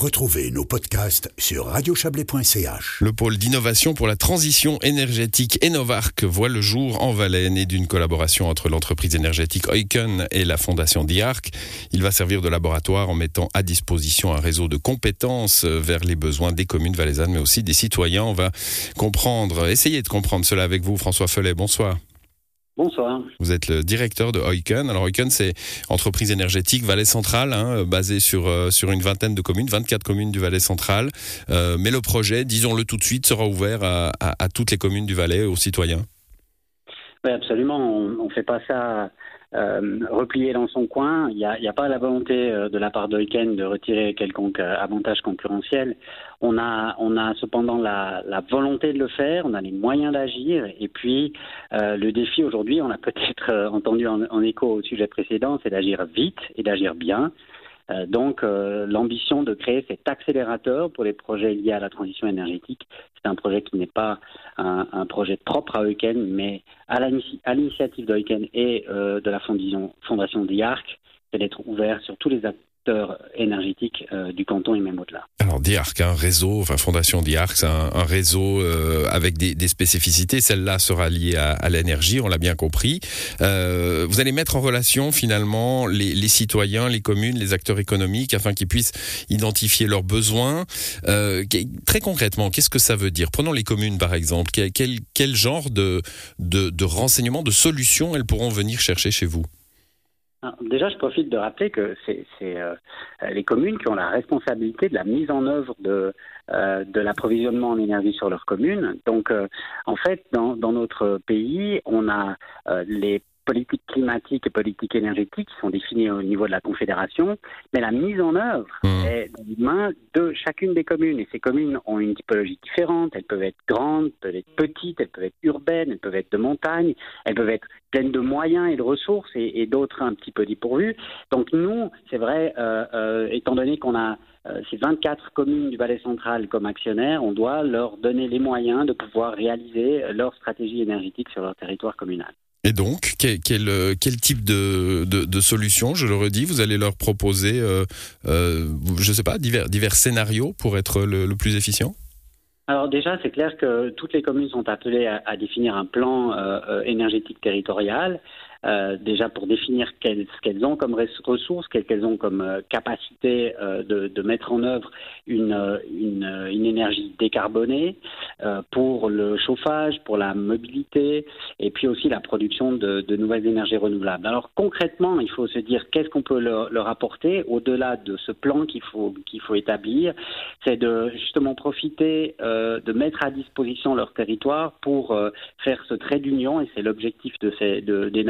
Retrouvez nos podcasts sur radiochablais.ch. Le pôle d'innovation pour la transition énergétique Enovarc voit le jour en Valais, né d'une collaboration entre l'entreprise énergétique Oiken et la fondation Diarc. Il va servir de laboratoire en mettant à disposition un réseau de compétences vers les besoins des communes valaisannes, mais aussi des citoyens. On va comprendre, essayer de comprendre cela avec vous, François Follet. Bonsoir. Bonsoir. Vous êtes le directeur de Oiken. Alors Oiken, c'est entreprise énergétique Valais Central, hein, basée sur, euh, sur une vingtaine de communes, 24 communes du Valais Central. Euh, mais le projet, disons-le tout de suite, sera ouvert à, à, toutes les communes du Valais, aux citoyens. Oui, absolument. On ne fait pas ça euh, replié dans son coin. Il n'y a, a, pas la volonté euh, de la part d'Oiken de retirer quelconque euh, avantage concurrentiel. On a, on a cependant la, la volonté de le faire, on a les moyens d'agir. Et puis, euh, le défi aujourd'hui, on a peut-être entendu en, en, écho au sujet précédent, c'est d'agir vite et d'agir bien. Euh, donc, euh, l'ambition de créer cet accélérateur pour les projets liés à la transition énergétique, c'est un projet qui n'est pas un, projet propre à Euken, mais à l'initiative d'Euken et euh, de la fondation, fondation DIARC, c'est d'être ouvert sur tous les énergétique euh, du canton et même au-delà. Alors DIARC, un réseau, enfin Fondation DIARC, c'est un, réseau euh, avec des, spécificités. Celle-là sera liée à, l'énergie, on l'a bien compris. Euh, vous allez mettre en relation finalement les, citoyens, les communes, les acteurs économiques afin qu'ils puissent identifier leurs besoins. Très concrètement, qu'est-ce que ça veut dire? Prenons les communes par exemple. Quel, genre de, de renseignements, de solutions elles pourront venir chercher chez vous? Déjà, je profite de rappeler que c'est euh, les communes qui ont la responsabilité de la mise en œuvre de, euh, de l'approvisionnement en énergie sur leur commune. Donc, euh, en fait, dans, dans, notre pays, on a les politiques climatiques et politiques énergétiques qui sont définies au niveau de la Confédération, mais la mise en œuvre mmh. est dans les mains de chacune des communes. Et ces communes ont une typologie différente. Elles peuvent être grandes, peuvent être petites, elles peuvent être urbaines, elles peuvent être de montagne, elles peuvent être pleines de moyens et de ressources et, et d'autres un petit peu dépourvues. Donc nous, c'est vrai, euh, euh, étant donné qu'on a euh, ces 24 communes du Valais central comme actionnaires, on doit leur donner les moyens de pouvoir réaliser leur stratégie énergétique sur leur territoire communal. Et donc, quel, quel type de, solution, je le redis, vous allez leur proposer, euh, euh, je ne sais pas, divers, divers scénarios pour être le, plus efficient? Alors déjà, c'est clair que toutes les communes sont appelées à, définir un plan euh, énergétique territorial euh, déjà pour définir ce qu'elles ont comme ressources, quelles qu'elles ont comme euh, capacité euh, de, mettre en œuvre une, euh, euh, énergie décarbonée. euh, pour le chauffage, pour la mobilité et puis aussi la production de, nouvelles énergies renouvelables. Alors concrètement, il faut se dire qu'est-ce qu'on peut leur, apporter au-delà de ce plan qu'il faut, faut établir, c'est de justement profiter de mettre à disposition leur territoire pour faire ce trait d'union et c'est l'objectif de de, des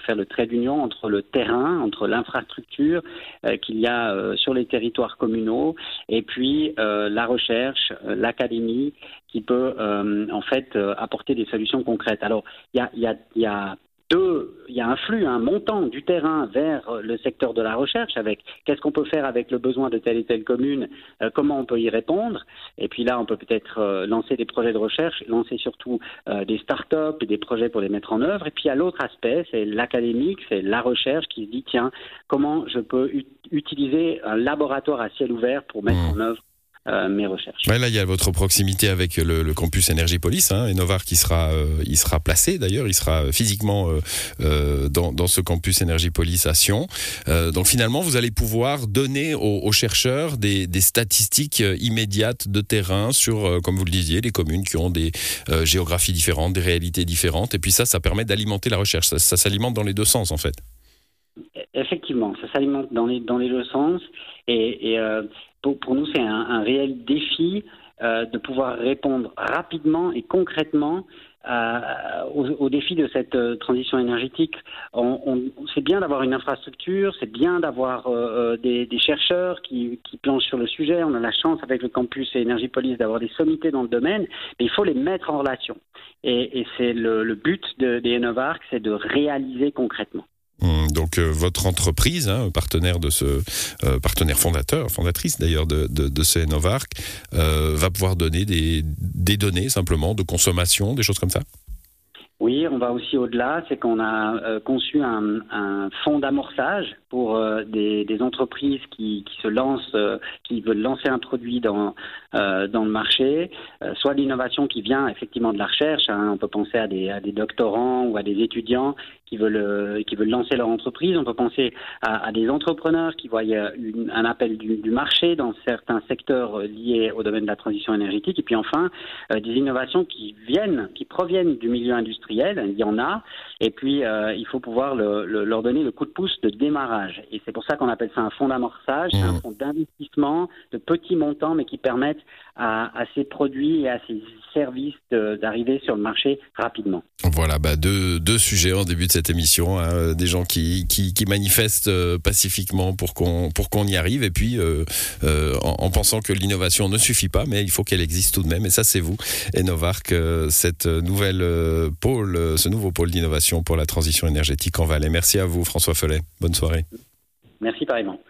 faire le trait d'union entre le terrain, entre l'infrastructure euh, qu'il y a euh, sur les territoires communaux et puis euh, la recherche, euh, l'académie qui peut euh, en fait apporter des solutions concrètes. Alors il y a, y a, y a deux, il y a un flux, un montant du terrain vers le secteur de la recherche avec qu'est-ce qu'on peut faire avec le besoin de telle et telle commune, euh, comment on peut y répondre. Et puis là, on peut peut-être euh, lancer des projets de recherche, lancer surtout euh, des start-up et des projets pour les mettre en œuvre. Et puis il y a l'autre aspect, c'est l'académique, c'est la recherche qui se dit, tiens, comment je peux utiliser un laboratoire à ciel ouvert pour mettre mmh. en œuvre euh, mes recherches. Ouais, là, il y a votre proximité avec le, le campus Énergie-Police, hein, et Novar qui sera, euh, il sera placé d'ailleurs, il sera physiquement euh, euh dans, dans, ce campus Énergie-Police à Sion. Euh, donc finalement, vous allez pouvoir donner aux, aux chercheurs des, des, statistiques immédiates de terrain sur, comme vous le disiez, les communes qui ont des géographies différentes, des réalités différentes, et puis ça, ça permet d'alimenter la recherche. Ça, ça s'alimente dans les deux sens en fait. Effectivement, ça s'alimente dans les, dans les deux sens. Et, et euh, pour, nous, c'est un, un, réel défi euh, de pouvoir répondre rapidement et concrètement euh, au, au, défi de cette euh, transition énergétique. On, on, c'est bien d'avoir une infrastructure, c'est bien d'avoir euh, des, des, chercheurs qui, qui, planchent sur le sujet. On a la chance avec le campus et Énergie-Police d'avoir des sommités dans le domaine, mais il faut les mettre en relation. Et, et c'est le, le, but de, des Enovarc, c'est de réaliser concrètement. Hum, donc euh, votre entreprise, hein, partenaire de ce euh, partenaire fondateur, fondatrice d'ailleurs de, de, de euh, va pouvoir donner des, des données simplement de consommation, des choses comme ça? Oui, on va aussi au-delà, c'est qu'on a conçu un, un fonds d'amorçage pour euh, des, entreprises qui, se lancent, euh, qui veulent lancer un produit dans, euh, dans le marché, soit l'innovation qui vient effectivement de la recherche. Hein. on peut penser à des, doctorants ou à des étudiants qui veulent, qui veulent lancer leur entreprise. On peut penser à, des entrepreneurs qui voient un appel du, marché dans certains secteurs liés au domaine de la transition énergétique. Et puis enfin, des innovations qui viennent, qui proviennent du milieu industriel. Il y en a. Et puis, il faut pouvoir leur donner le coup de pouce de démarrage et c'est pour ça qu'on appelle ça un fonds d'amorçage, un mmh. fonds d'investissement de petits montants, mais qui permettent à, ces produits et à ces services d'arriver sur le marché rapidement. Voilà, bah deux, deux, sujets en début de cette émission. Hein. des gens qui, qui, manifestent euh, pacifiquement pour qu'on y arrive, et puis euh, euh, en, pensant que l'innovation ne suffit pas, mais il faut qu'elle existe tout de même. Et ça, c'est vous, Enovark, cette nouvelle pôle, ce nouveau pôle d'innovation pour la transition énergétique en Valais. Merci à vous, François Follet. Bonne soirée. Merci pareillement.